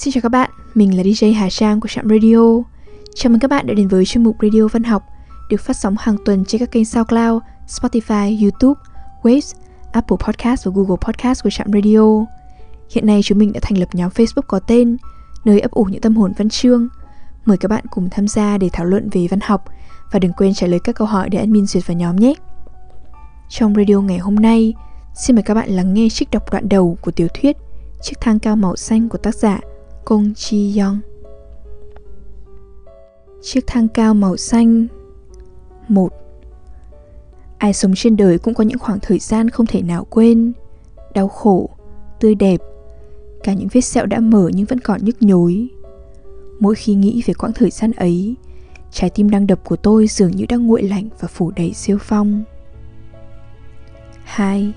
Xin chào các bạn, mình là DJ Hà Trang của Trạm Radio. Chào mừng các bạn đã đến với chuyên mục Radio Văn học được phát sóng hàng tuần trên các kênh SoundCloud, Spotify, YouTube, Waves, Apple Podcast và Google Podcast của Trạm Radio. Hiện nay chúng mình đã thành lập nhóm Facebook có tên nơi ấp ủ những tâm hồn văn chương. Mời các bạn cùng tham gia để thảo luận về văn học và đừng quên trả lời các câu hỏi để admin duyệt vào nhóm nhé. Trong radio ngày hôm nay, xin mời các bạn lắng nghe trích đọc đoạn đầu của tiểu thuyết Chiếc thang cao màu xanh của tác giả Kong Chi Yong. Chiếc thang cao màu xanh một. Ai sống trên đời cũng có những khoảng thời gian không thể nào quên. Đau khổ, tươi đẹp. Cả những vết sẹo đã mở nhưng vẫn còn nhức nhối. Mỗi khi nghĩ về quãng thời gian ấy Trái tim đang đập của tôi dường như đang nguội lạnh và phủ đầy siêu phong. 2.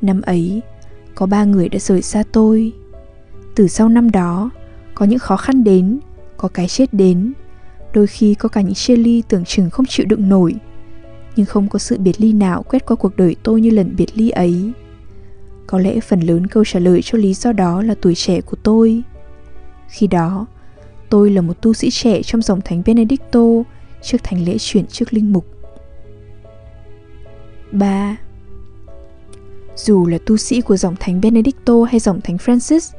Năm ấy, có ba người đã rời xa tôi từ sau năm đó có những khó khăn đến có cái chết đến. Đôi khi có cả những chia ly tưởng chừng không chịu đựng nổi nhưng không có sự biệt ly nào quét qua cuộc đời tôi như lần biệt ly ấy. Có lẽ phần lớn câu trả lời cho lý do đó là tuổi trẻ của tôi. Khi đó tôi là một tu sĩ trẻ trong dòng thánh benedicto trước thánh lễ chuyển trước linh mục. 3. Dù là tu sĩ của dòng thánh Benedicto hay dòng thánh Francis,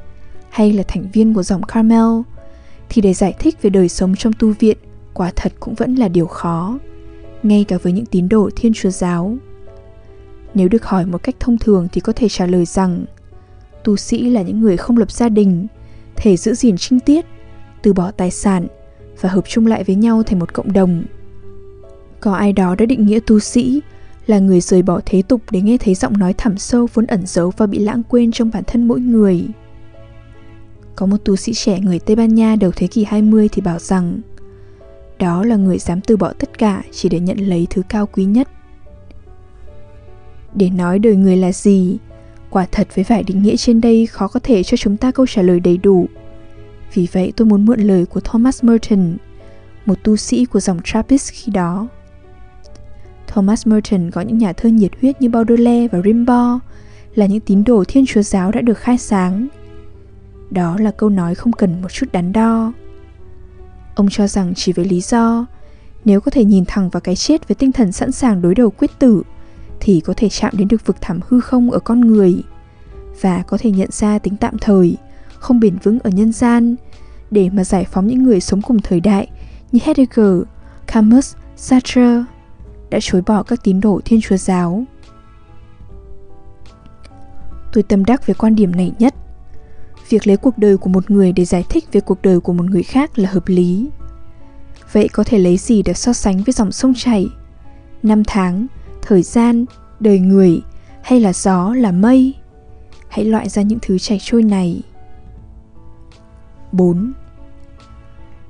hay là thành viên của dòng Carmel, thì để giải thích về đời sống trong tu viện quả thật cũng vẫn là điều khó, ngay cả với những tín đồ Thiên Chúa giáo. Nếu được hỏi một cách thông thường thì có thể trả lời rằng tu sĩ là những người không lập gia đình, thể giữ gìn trinh tiết, từ bỏ tài sản và hợp chung lại với nhau thành một cộng đồng. Có ai đó đã định nghĩa tu sĩ là người rời bỏ thế tục để nghe thấy giọng nói thẳm sâu vốn ẩn giấu và bị lãng quên trong bản thân mỗi người. Có một tu sĩ trẻ người Tây Ban Nha đầu thế kỷ 20 thì bảo rằng đó là người dám từ bỏ tất cả chỉ để nhận lấy thứ cao quý nhất. Để nói đời người là gì, quả thật với vài định nghĩa trên đây khó có thể cho chúng ta câu trả lời đầy đủ. Vì vậy tôi muốn mượn lời của Thomas Merton, một tu sĩ của dòng Trappist khi đó. Thomas Merton có những nhà thơ nhiệt huyết như Baudelaire và Rimbaud, là những tín đồ thiên chúa giáo đã được khai sáng. Đó là câu nói không cần một chút đắn đo. Ông cho rằng chỉ với lý do, nếu có thể nhìn thẳng vào cái chết với tinh thần sẵn sàng đối đầu quyết tử, thì có thể chạm đến được vực thẳm hư không ở con người và có thể nhận ra tính tạm thời, không bền vững ở nhân gian để mà giải phóng những người sống cùng thời đại như Heidegger, Camus, Sartre đã chối bỏ các tín đồ Thiên Chúa giáo. Tôi tâm đắc về quan điểm này nhất. Việc lấy cuộc đời của một người để giải thích về cuộc đời của một người khác là hợp lý. Vậy có thể lấy gì để so sánh với dòng sông chảy? Năm tháng, thời gian, đời người hay là gió là mây? Hãy loại ra những thứ chảy trôi này. 4.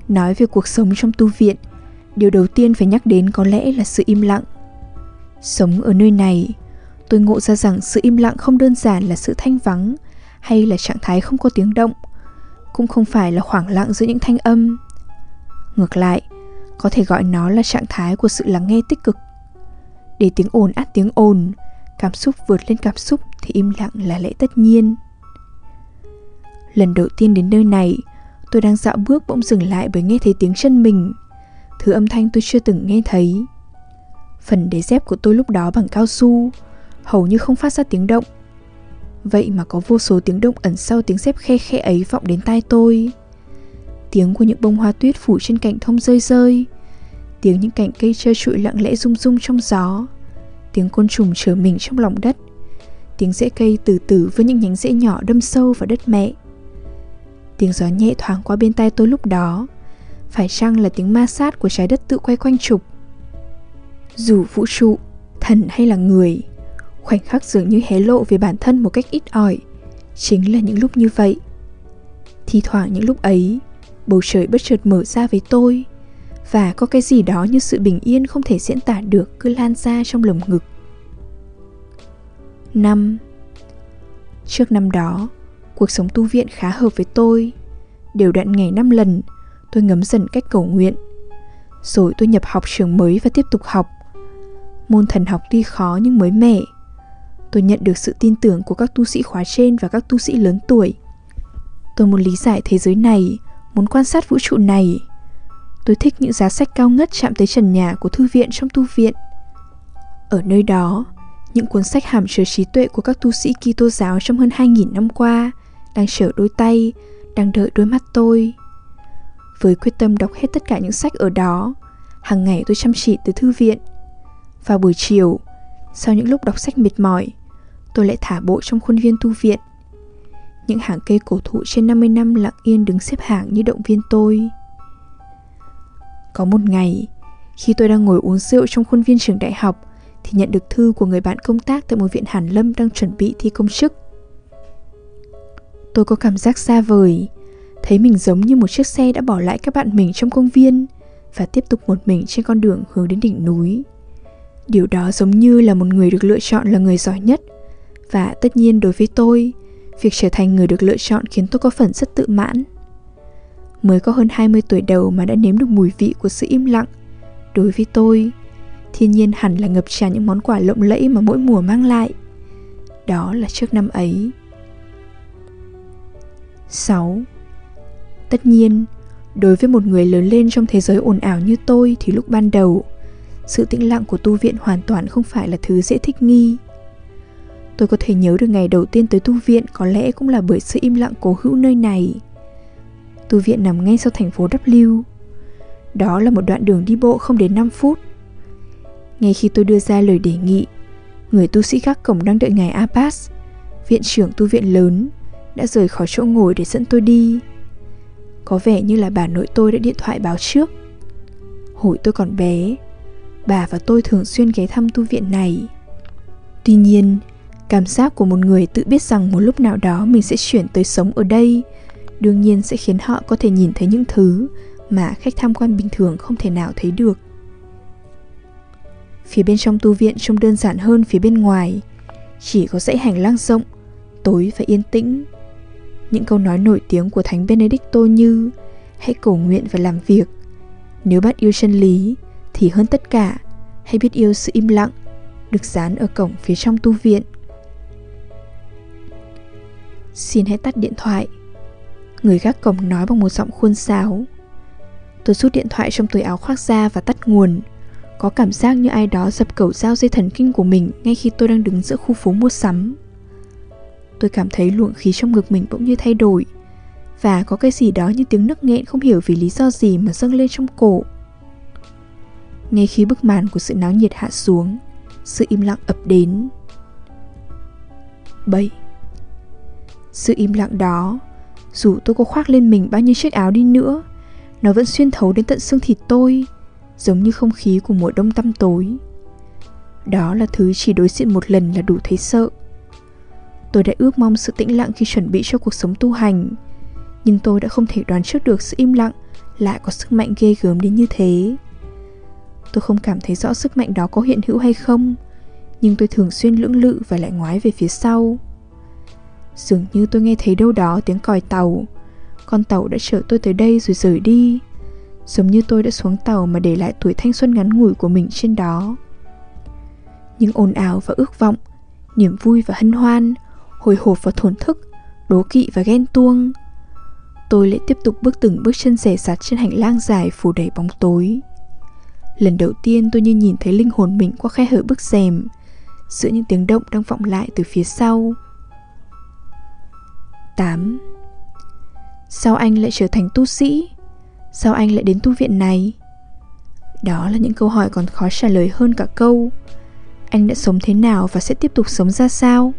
Nói về cuộc sống trong tu viện – điều đầu tiên phải nhắc đến có lẽ là sự im lặng sống ở nơi này tôi ngộ ra rằng sự im lặng không đơn giản là sự thanh vắng hay là trạng thái không có tiếng động cũng không phải là khoảng lặng giữa những thanh âm ngược lại có thể gọi nó là trạng thái của sự lắng nghe tích cực để tiếng ồn át tiếng ồn cảm xúc vượt lên cảm xúc thì im lặng là lẽ tất nhiên lần đầu tiên đến nơi này tôi đang dạo bước bỗng dừng lại bởi nghe thấy tiếng chân mình thứ âm thanh tôi chưa từng nghe thấy. Phần đế dép của tôi lúc đó bằng cao su, hầu như không phát ra tiếng động. Vậy mà có vô số tiếng động ẩn sau tiếng dép khe khe ấy vọng đến tai tôi. Tiếng của những bông hoa tuyết phủ trên cành thông rơi rơi, tiếng những cành cây trơ trụi lặng lẽ rung rung trong gió, tiếng côn trùng trở mình trong lòng đất, tiếng rễ cây từ từ với những nhánh rễ nhỏ đâm sâu vào đất mẹ. Tiếng gió nhẹ thoáng qua bên tai tôi lúc đó, phải chăng là tiếng ma sát của trái đất tự quay quanh trục? Dù vũ trụ thần hay là người khoảnh khắc dường như hé lộ về bản thân một cách ít ỏi chính là những lúc như vậy thi thoảng những lúc ấy, bầu trời bất chợt mở ra với tôi và có cái gì đó như sự bình yên không thể diễn tả được cứ lan ra trong lồng ngực năm trước năm đó, cuộc sống tu viện khá hợp với tôi đều đặn ngày năm lần, tôi ngấm dần cách cầu nguyện. Rồi tôi nhập học trường mới và tiếp tục học. Môn thần học tuy khó nhưng mới mẻ. Tôi nhận được sự tin tưởng của các tu sĩ khóa trên và các tu sĩ lớn tuổi. Tôi muốn lý giải thế giới này, muốn quan sát vũ trụ này. Tôi thích những giá sách cao ngất chạm tới trần nhà của thư viện trong tu viện. Ở nơi đó, những cuốn sách hàm chứa trí tuệ của các tu sĩ Kitô giáo trong hơn 2.000 năm qua đang chở đôi tay, đang đợi đôi mắt tôi. Với quyết tâm đọc hết tất cả những sách ở đó, hàng ngày tôi chăm chỉ tới thư viện. Vào buổi chiều, sau những lúc đọc sách mệt mỏi, tôi lại thả bộ trong khuôn viên tu viện. Những hàng cây cổ thụ trên 50 năm lặng yên đứng xếp hàng như động viên tôi. Có một ngày, khi tôi đang ngồi uống rượu trong khuôn viên trường đại học, thì nhận được thư của người bạn công tác tại một viện hàn lâm đang chuẩn bị thi công chức. Tôi có cảm giác xa vời, thấy mình giống như một chiếc xe đã bỏ lại các bạn mình trong công viên và tiếp tục một mình trên con đường hướng đến đỉnh núi. Điều đó giống như là một người được lựa chọn là người giỏi nhất và tất nhiên đối với tôi, việc trở thành người được lựa chọn khiến tôi có phần rất tự mãn. Mới có hơn 20 tuổi đầu mà đã nếm được mùi vị của sự im lặng. Đối với tôi, thiên nhiên hẳn là ngập tràn những món quà lộng lẫy mà mỗi mùa mang lại. Đó là trước năm ấy. 6. Tất nhiên, đối với một người lớn lên trong thế giới ồn ào như tôi thì lúc ban đầu, sự tĩnh lặng của tu viện hoàn toàn không phải là thứ dễ thích nghi. Tôi có thể nhớ được ngày đầu tiên tới tu viện có lẽ cũng là bởi sự im lặng cố hữu nơi này. Tu viện nằm ngay sau thành phố W. Đó là một đoạn đường đi bộ không đến 5 phút. Ngay khi tôi đưa ra lời đề nghị, người tu sĩ gác cổng đang đợi ngài Abbas, viện trưởng tu viện lớn, đã rời khỏi chỗ ngồi để dẫn tôi đi. Có vẻ như là bà nội tôi đã điện thoại báo trước. Hồi tôi còn bé, bà và tôi thường xuyên ghé thăm tu viện này. Tuy nhiên, cảm giác của một người tự biết rằng một lúc nào đó mình sẽ chuyển tới sống ở đây đương nhiên sẽ khiến họ có thể nhìn thấy những thứ mà khách tham quan bình thường không thể nào thấy được. Phía bên trong tu viện trông đơn giản hơn phía bên ngoài, chỉ có dãy hành lang rộng, tối và yên tĩnh. Những câu nói nổi tiếng của Thánh Benedicto như Hãy cầu nguyện và làm việc. Nếu bạn yêu chân lý, thì hơn tất cả, hãy biết yêu sự im lặng, được dán ở cổng phía trong tu viện. Xin hãy tắt điện thoại. Người gác cổng nói bằng một giọng khuôn sáo. Tôi rút điện thoại trong túi áo khoác ra và tắt nguồn. Có cảm giác như ai đó dập cầu dao dây thần kinh của mình Ngay khi tôi đang đứng giữa khu phố mua sắm. Tôi cảm thấy luồng khí trong ngực mình bỗng như thay đổi. Và có cái gì đó như tiếng nấc nghẹn không hiểu vì lý do gì mà dâng lên trong cổ. Ngay khi bức màn của sự náo nhiệt hạ xuống, Sự im lặng ập đến. 7 sự im lặng đó. Dù tôi có khoác lên mình bao nhiêu chiếc áo đi nữa, Nó vẫn xuyên thấu đến tận xương thịt tôi, Giống như không khí của mùa đông tăm tối. Đó là thứ chỉ đối diện một lần là đủ thấy sợ. Tôi đã ước mong sự tĩnh lặng khi chuẩn bị cho cuộc sống tu hành, Nhưng tôi đã không thể đoán trước được sự im lặng Lại có sức mạnh ghê gớm đến như thế. Tôi không cảm thấy rõ sức mạnh đó có hiện hữu hay không, Nhưng tôi thường xuyên lưỡng lự và lại ngoái về phía sau. Dường như tôi nghe thấy đâu đó tiếng còi tàu. Con tàu đã chở tôi tới đây rồi rời đi. Giống như tôi đã xuống tàu mà để lại tuổi thanh xuân ngắn ngủi của mình trên đó. Những ồn ào và ước vọng, Niềm vui và hân hoan, Hồi hộp và thổn thức, Đố kỵ và ghen tuông. Tôi lại tiếp tục bước từng bước chân rẻ sạt trên hành lang dài phủ đầy bóng tối. Lần đầu tiên tôi như nhìn thấy linh hồn mình qua khe hở bức rèm, Giữa những tiếng động đang vọng lại từ phía sau. 8 Sao anh lại trở thành tu sĩ? Sao anh lại đến tu viện này? Đó là những câu hỏi còn khó trả lời hơn cả câu, Anh đã sống thế nào và sẽ tiếp tục sống ra sao?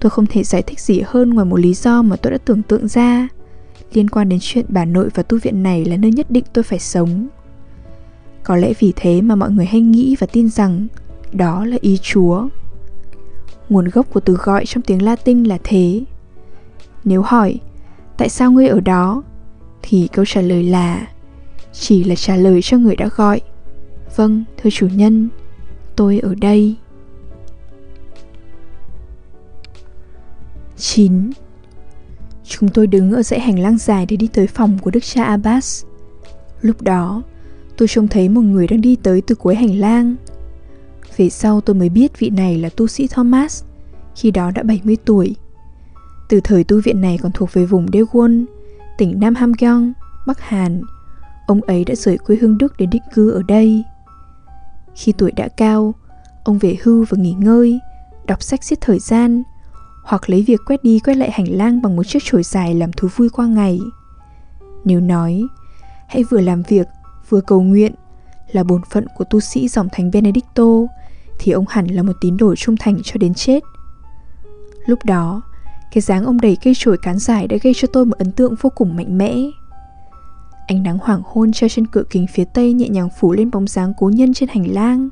Tôi không thể giải thích gì hơn ngoài một lý do mà tôi đã tưởng tượng ra Liên quan đến chuyện bà nội và tu viện này là nơi nhất định tôi phải sống Có lẽ vì thế mà mọi người hay nghĩ và tin rằng Đó là ý Chúa Nguồn gốc của từ gọi trong tiếng Latin là thế nếu hỏi tại sao ngươi ở đó thì câu trả lời là chỉ là trả lời cho người đã gọi. Vâng, thưa chủ nhân, tôi ở đây. 9. Chúng tôi đứng ở dãy hành lang dài để đi tới phòng của đức cha Abbas. Lúc đó, tôi trông thấy một người đang đi tới từ cuối hành lang. Về sau tôi mới biết vị này là tu sĩ Thomas, khi đó đã 70 tuổi từ thời tu viện này còn thuộc về vùng Daewon, tỉnh Nam Hamgyong, Bắc Hàn, ông ấy đã rời quê hương Đức đến định cư ở đây. Khi tuổi đã cao, ông về hưu và nghỉ ngơi, đọc sách giết thời gian, hoặc lấy việc quét đi quét lại hành lang bằng một chiếc chổi dài làm thú vui qua ngày. Nếu nói, hãy vừa làm việc, vừa cầu nguyện là bổn phận của tu sĩ dòng thánh Benedicto, thì ông hẳn là một tín đồ trung thành cho đến chết. Lúc đó, cái dáng ông đẩy cây chổi cán dài đã gây cho tôi một ấn tượng vô cùng mạnh mẽ. Ánh nắng hoàng hôn treo trên cửa kính phía tây nhẹ nhàng phủ lên bóng dáng cố nhân trên hành lang.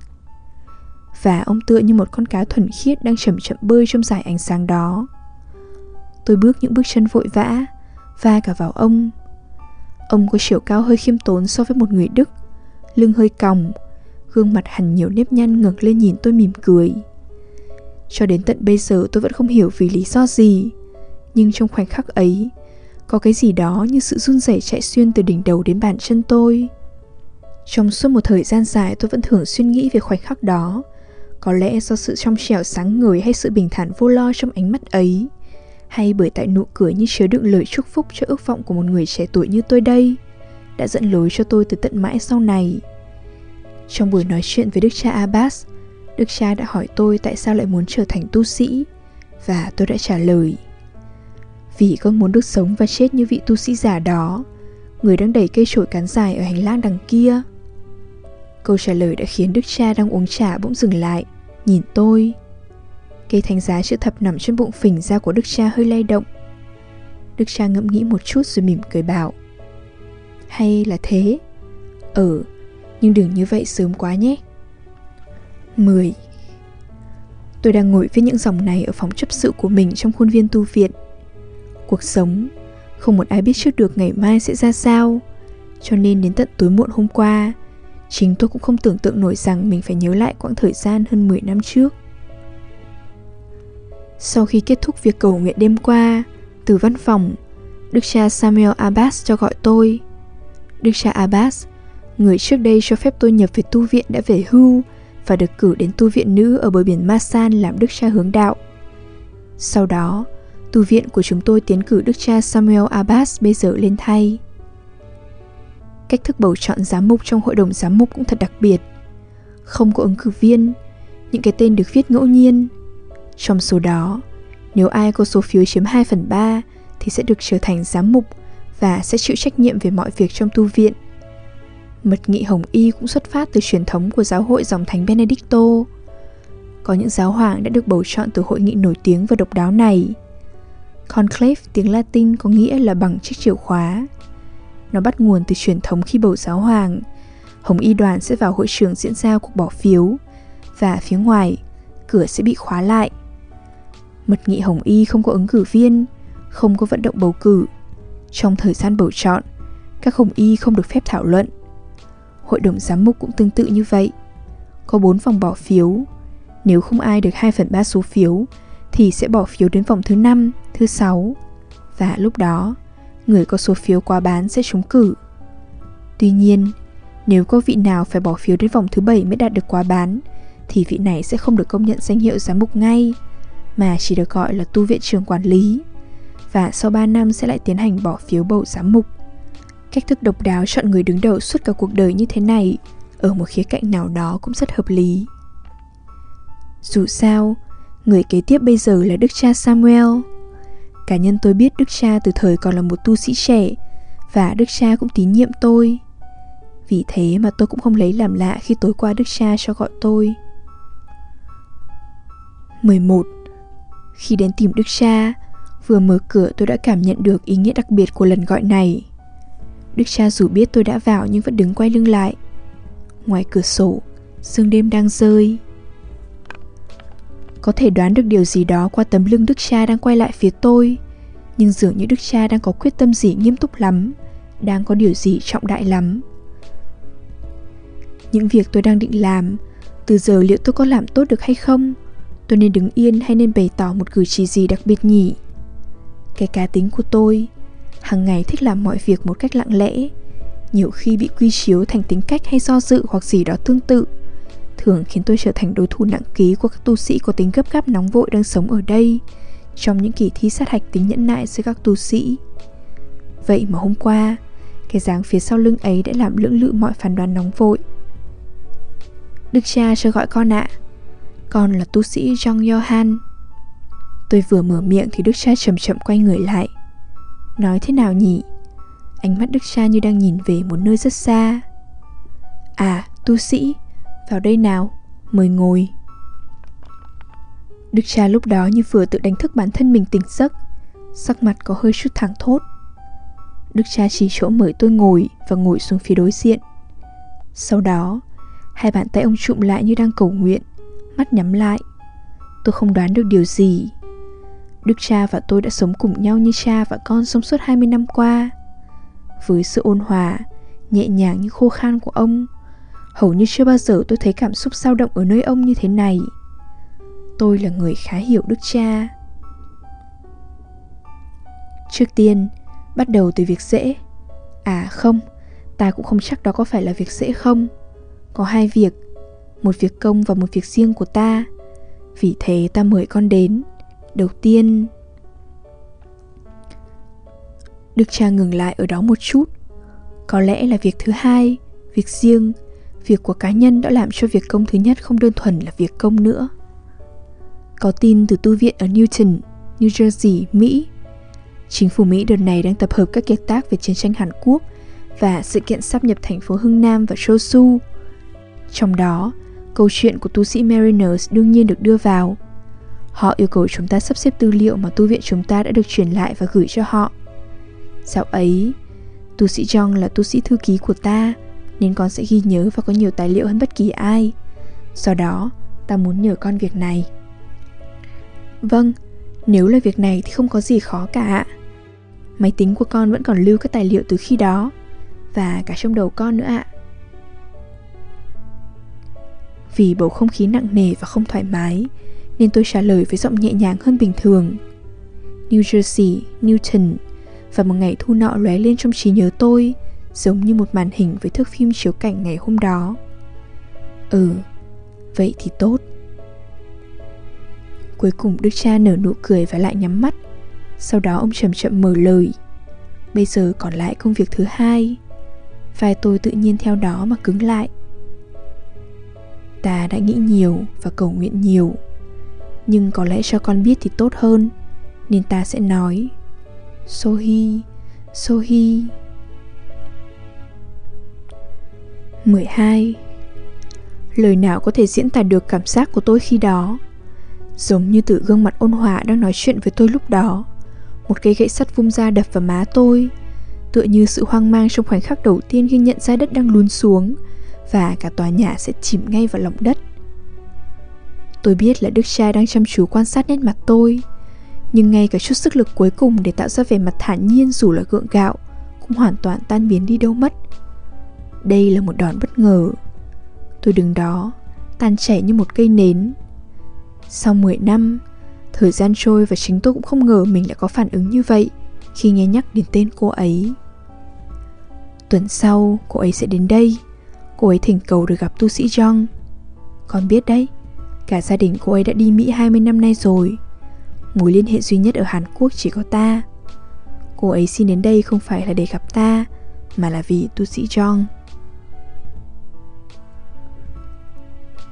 Và ông tựa như một con cá thuần khiết đang chậm chậm bơi trong dải ánh sáng đó. Tôi bước những bước chân vội vã, va cả vào ông. Ông có chiều cao hơi khiêm tốn so với một người Đức, lưng hơi còng, gương mặt hẳn nhiều nếp nhăn ngược lên nhìn tôi mỉm cười. Cho đến tận bây giờ tôi vẫn không hiểu vì lý do gì, nhưng trong khoảnh khắc ấy, có cái gì đó như sự run rẩy chạy xuyên từ đỉnh đầu đến bàn chân tôi. Trong suốt một thời gian dài tôi vẫn thường xuyên nghĩ về khoảnh khắc đó, có lẽ do sự trong trẻo sáng ngời hay sự bình thản vô lo trong ánh mắt ấy, hay bởi tại nụ cười như chứa đựng lời chúc phúc cho ước vọng của một người trẻ tuổi như tôi đây, đã dẫn lối cho tôi từ tận mãi sau này. Trong buổi nói chuyện với đức cha Abbas, đức cha đã hỏi tôi tại sao lại muốn trở thành tu sĩ, và tôi đã trả lời – vì con muốn được sống và chết như vị tu sĩ giả đó Người đang đẩy cây chổi cán dài ở hành lang đằng kia. Câu trả lời đã khiến đức cha đang uống trà bỗng dừng lại Nhìn tôi. Cây thánh giá chữ thập nằm trên bụng phình ra của đức cha hơi lay động. Đức cha ngẫm nghĩ một chút rồi mỉm cười bảo Hay là thế? Ừ, nhưng đừng như vậy sớm quá nhé. 10 Tôi đang ngồi viết những dòng này ở phòng chấp sự của mình trong khuôn viên tu viện. Cuộc sống, không một ai biết trước được ngày mai sẽ ra sao, cho nên đến tận tối muộn hôm qua, chính tôi cũng không tưởng tượng nổi rằng mình phải nhớ lại quãng thời gian hơn 10 năm trước. Sau khi kết thúc việc cầu nguyện đêm qua, từ văn phòng, đức cha samuel abbas cho gọi tôi. Đức cha abbas, người trước đây cho phép tôi nhập về tu viện đã về hưu và được cử đến tu viện nữ ở bờ biển Masan làm đức cha hướng đạo. Sau đó, tu viện của chúng tôi tiến cử đức cha Samuel Abbas bây giờ lên thay. Cách thức bầu chọn giám mục trong hội đồng giám mục cũng thật đặc biệt. Không có ứng cử viên, những cái tên được viết ngẫu nhiên. Trong số đó, nếu ai có số phiếu chiếm 2 phần 3 thì sẽ được trở thành giám mục và sẽ chịu trách nhiệm về mọi việc trong tu viện. Mật nghị Hồng Y cũng xuất phát từ truyền thống của giáo hội dòng thánh Benedicto. Có những giáo hoàng đã được bầu chọn từ hội nghị nổi tiếng và độc đáo này – Conclave tiếng Latin có nghĩa là bằng chiếc chìa khóa. Nó bắt nguồn từ truyền thống khi bầu giáo hoàng. Hồng y đoàn sẽ vào hội trường diễn ra cuộc bỏ phiếu và phía ngoài, cửa sẽ bị khóa lại. Mật nghị Hồng y không có ứng cử viên, không có vận động bầu cử. Trong thời gian bầu chọn, các Hồng y không được phép thảo luận. Hội đồng giám mục cũng tương tự như vậy. Có 4 vòng bỏ phiếu. Nếu không ai được 2 phần 3 số phiếu thì sẽ bỏ phiếu đến vòng thứ 5, thứ 6 và lúc đó người có số phiếu quá bán sẽ trúng cử. Tuy nhiên, nếu có vị nào phải bỏ phiếu đến vòng thứ 7 mới đạt được quá bán thì vị này sẽ không được công nhận danh hiệu giám mục ngay mà chỉ được gọi là tu viện trưởng quản lý và sau 3 năm sẽ lại tiến hành bỏ phiếu bầu giám mục. Cách thức độc đáo chọn người đứng đầu suốt cả cuộc đời như thế này ở một khía cạnh nào đó cũng rất hợp lý. Dù sao, Người kế tiếp bây giờ là đức cha Samuel. Cá nhân tôi biết đức cha từ thời còn là một tu sĩ trẻ và đức cha cũng tín nhiệm tôi. Vì thế mà tôi cũng không lấy làm lạ khi tối qua đức cha cho gọi tôi. 11. Khi đến tìm đức cha, vừa mở cửa tôi đã cảm nhận được ý nghĩa đặc biệt của lần gọi này. Đức cha dù biết tôi đã vào nhưng vẫn đứng quay lưng lại. Ngoài cửa sổ, sương đêm đang rơi, có thể đoán được điều gì đó qua tấm lưng đức cha đang quay lại phía tôi nhưng dường như đức cha đang có quyết tâm gì nghiêm túc lắm đang có điều gì trọng đại lắm. Những việc tôi đang định làm từ giờ liệu tôi có làm tốt được hay không? Tôi nên đứng yên hay nên bày tỏ một cử chỉ gì đặc biệt nhỉ? Cái cá tính của tôi hàng ngày thích làm mọi việc một cách lặng lẽ nhiều khi bị quy chiếu thành tính cách hay do dự hoặc gì đó tương tự thường khiến tôi trở thành đối thủ nặng ký của các tu sĩ có tính gấp gáp nóng vội đang sống ở đây trong những kỳ thi sát hạch tính nhẫn nại giữa các tu sĩ. Vậy mà hôm qua, cái dáng phía sau lưng ấy đã làm lưỡng lự mọi phán đoán nóng vội. Đức cha cho gọi con ạ. Con là tu sĩ Jong Johan. Tôi vừa mở miệng thì đức cha chậm chậm quay người lại. Nói thế nào nhỉ? Ánh mắt đức cha như đang nhìn về một nơi rất xa. À, tu sĩ, vào đây nào, mời ngồi. Đức cha lúc đó như vừa tự đánh thức bản thân mình tỉnh giấc, sắc mặt có hơi chút thẳng thốt. Đức cha chỉ chỗ mời tôi ngồi và ngồi xuống phía đối diện. Sau đó, hai bàn tay ông trụm lại như đang cầu nguyện, mắt nhắm lại. Tôi không đoán được điều gì. Đức cha và tôi đã sống cùng nhau như cha và con sống suốt 20 năm qua. Với sự ôn hòa, nhẹ nhàng như khô khan của ông, hầu như chưa bao giờ tôi thấy cảm xúc dao động ở nơi ông như thế này. Tôi là người khá hiểu Đức cha. Trước tiên, bắt đầu từ việc dễ. À không, ta cũng không chắc đó có phải là việc dễ không. Có hai việc, một việc công và một việc riêng của ta. Vì thế ta mời con đến. Đầu tiên, Đức cha ngừng lại ở đó một chút. Có lẽ là việc thứ hai, việc riêng, việc của cá nhân đã làm cho việc công thứ nhất không đơn thuần là việc công nữa. Có tin từ tu viện ở Newton, New Jersey, Mỹ. Chính phủ Mỹ đợt này đang tập hợp các kiệt tác về chiến tranh Hàn Quốc và sự kiện sắp nhập thành phố Hưng Nam và Chosu. Trong đó, câu chuyện của tu sĩ Mariners đương nhiên được đưa vào. Họ yêu cầu chúng ta sắp xếp tư liệu mà tu viện chúng ta đã được truyền lại và gửi cho họ. Dạo ấy, tu sĩ Jong là tu sĩ thư ký của ta, nên con sẽ ghi nhớ và có nhiều tài liệu hơn bất kỳ ai. Do đó, ta muốn nhờ con việc này. Vâng, nếu là việc này thì không có gì khó cả. Máy tính của con vẫn còn lưu các tài liệu từ khi đó, và cả trong đầu con nữa ạ. Vì bầu không khí nặng nề và không thoải mái, nên tôi trả lời với giọng nhẹ nhàng hơn bình thường. New Jersey, Newton và một ngày thu nọ lóe lên trong trí nhớ tôi, giống như một màn hình với thước phim chiếu cảnh ngày hôm đó. Ừ, vậy thì tốt. Cuối cùng Đức cha nở nụ cười và lại nhắm mắt. Sau đó ông chậm chậm mở lời. Bây giờ còn lại công việc thứ hai. Vai tôi tự nhiên theo đó mà cứng lại. Ta đã nghĩ nhiều và cầu nguyện nhiều. Nhưng có lẽ cho con biết thì tốt hơn. Nên ta sẽ nói. Sohi, Sohi. 12 Lời nào có thể diễn tả được cảm giác của tôi khi đó? Giống như tự gương mặt ôn hòa đang nói chuyện với tôi lúc đó. Một cây gậy sắt vung ra đập vào má tôi Tựa như sự hoang mang trong khoảnh khắc đầu tiên khi nhận ra đất đang lún xuống Và cả tòa nhà sẽ chìm ngay vào lòng đất. Tôi biết là Đức cha đang chăm chú quan sát nét mặt tôi Nhưng ngay cả chút sức lực cuối cùng để tạo ra vẻ mặt thản nhiên dù là gượng gạo Cũng hoàn toàn tan biến đi đâu mất Đây là một đòn bất ngờ Tôi đứng đó, tan chảy như một cây nến sau 10 năm, thời gian trôi và chính tôi cũng không ngờ mình lại có phản ứng như vậy khi nghe nhắc đến tên cô ấy. Tuần sau, cô ấy sẽ đến đây. Cô ấy thỉnh cầu được gặp tu sĩ Jong. Con biết đấy, cả gia đình cô ấy đã đi Mỹ 20 năm nay rồi. Mối liên hệ duy nhất ở Hàn Quốc chỉ có ta. Cô ấy xin đến đây không phải là để gặp ta, mà là vì tu sĩ Jong.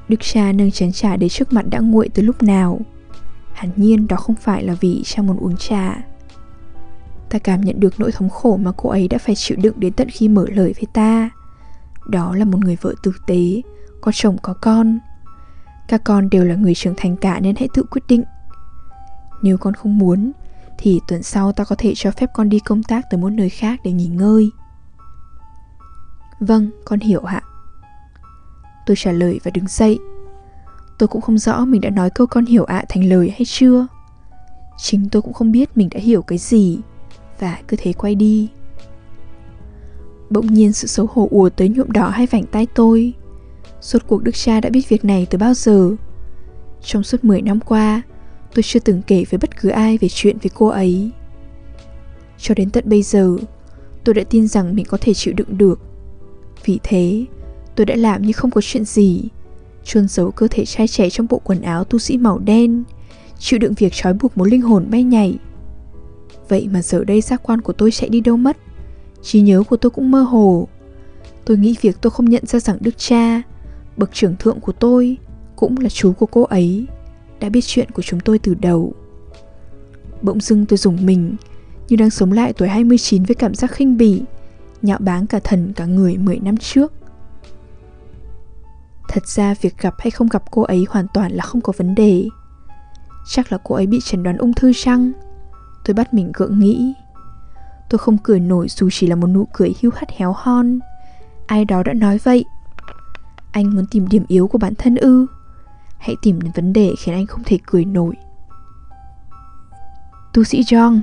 Đức cha nâng chén trà đến trước mặt đã nguội từ lúc nào Hẳn nhiên đó không phải là vì cha muốn uống trà Ta cảm nhận được nỗi thống khổ mà cô ấy đã phải chịu đựng đến tận khi mở lời với ta Đó là một người vợ tử tế, có chồng có con các con đều là người trưởng thành cả nên hãy tự quyết định. Nếu con không muốn Thì tuần sau ta có thể cho phép con đi công tác tới một nơi khác để nghỉ ngơi. Vâng, con hiểu ạ. Tôi trả lời và đứng dậy. Tôi cũng không rõ mình đã nói câu con hiểu ạ thành lời hay chưa. Chính tôi cũng không biết mình đã hiểu cái gì Và cứ thế quay đi. Bỗng nhiên sự xấu hổ ùa tới nhuộm đỏ hai vành tay tôi. Suốt cuộc đức cha đã biết việc này từ bao giờ Trong suốt 10 năm qua Tôi chưa từng kể với bất cứ ai về chuyện với cô ấy Cho đến tận bây giờ Tôi đã tin rằng mình có thể chịu đựng được Vì thế Tôi đã làm như không có chuyện gì chôn giấu cơ thể trai trẻ trong bộ quần áo tu sĩ màu đen chịu đựng việc trói buộc một linh hồn bay nhảy. Vậy mà giờ đây giác quan của tôi chạy đi đâu mất? trí nhớ của tôi cũng mơ hồ. Tôi nghĩ việc tôi không nhận ra rằng đức cha, bậc trưởng thượng của tôi, cũng là chú của cô ấy, đã biết chuyện của chúng tôi từ đầu. Bỗng dưng tôi dùng mình, như đang sống lại tuổi 29 với cảm giác khinh bỉ, nhạo báng cả thần cả người 10 năm trước. Thật ra việc gặp hay không gặp cô ấy hoàn toàn là không có vấn đề. Chắc là cô ấy bị chẩn đoán ung thư chăng? Tôi bắt mình gượng nghĩ. Tôi không cười nổi dù chỉ là một nụ cười hưu hắt héo hon. Ai đó đã nói vậy. Anh muốn tìm điểm yếu của bản thân ư? Hãy tìm đến vấn đề khiến anh không thể cười nổi. Tu sĩ John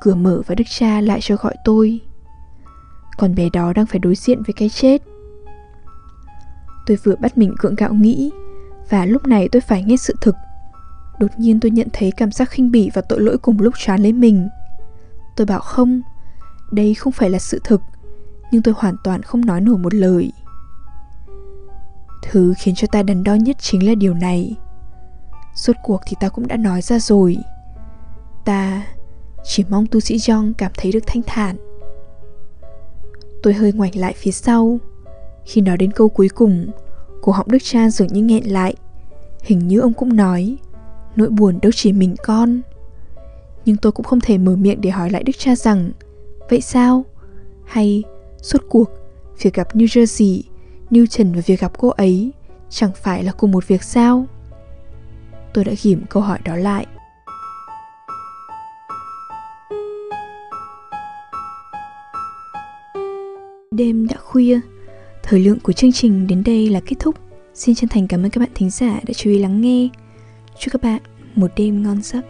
Cửa mở và đức cha lại cho gọi tôi. Còn bé đó đang phải đối diện với cái chết. Tôi vừa bắt mình cưỡng gạo nghĩ, Và lúc này tôi phải nghe sự thực. Đột nhiên tôi nhận thấy cảm giác khinh bỉ và tội lỗi cùng lúc tràn lên mình. Tôi bảo không, Đây không phải là sự thực, Nhưng tôi hoàn toàn không nói nổi một lời. Thứ khiến cho ta đắn đo nhất chính là điều này. Suốt cuộc thì ta cũng đã nói ra rồi. Ta chỉ mong tu sĩ Jong cảm thấy được thanh thản. Tôi hơi ngoảnh lại phía sau. Khi nói đến câu cuối cùng, Cổ họng Đức cha dường như nghẹn lại. Hình như ông cũng nói, Nỗi buồn đâu chỉ mình con. Nhưng tôi cũng không thể mở miệng để hỏi lại Đức cha rằng, Vậy sao? Hay suốt cuộc, Việc gặp New Jersey Newton và việc gặp cô ấy Chẳng phải là cùng một việc sao? Tôi đã ghìm câu hỏi đó lại Đêm đã khuya, thời lượng của chương trình đến đây là kết thúc. Xin chân thành cảm ơn các bạn thính giả đã chú ý lắng nghe. Chúc các bạn một đêm ngon giấc.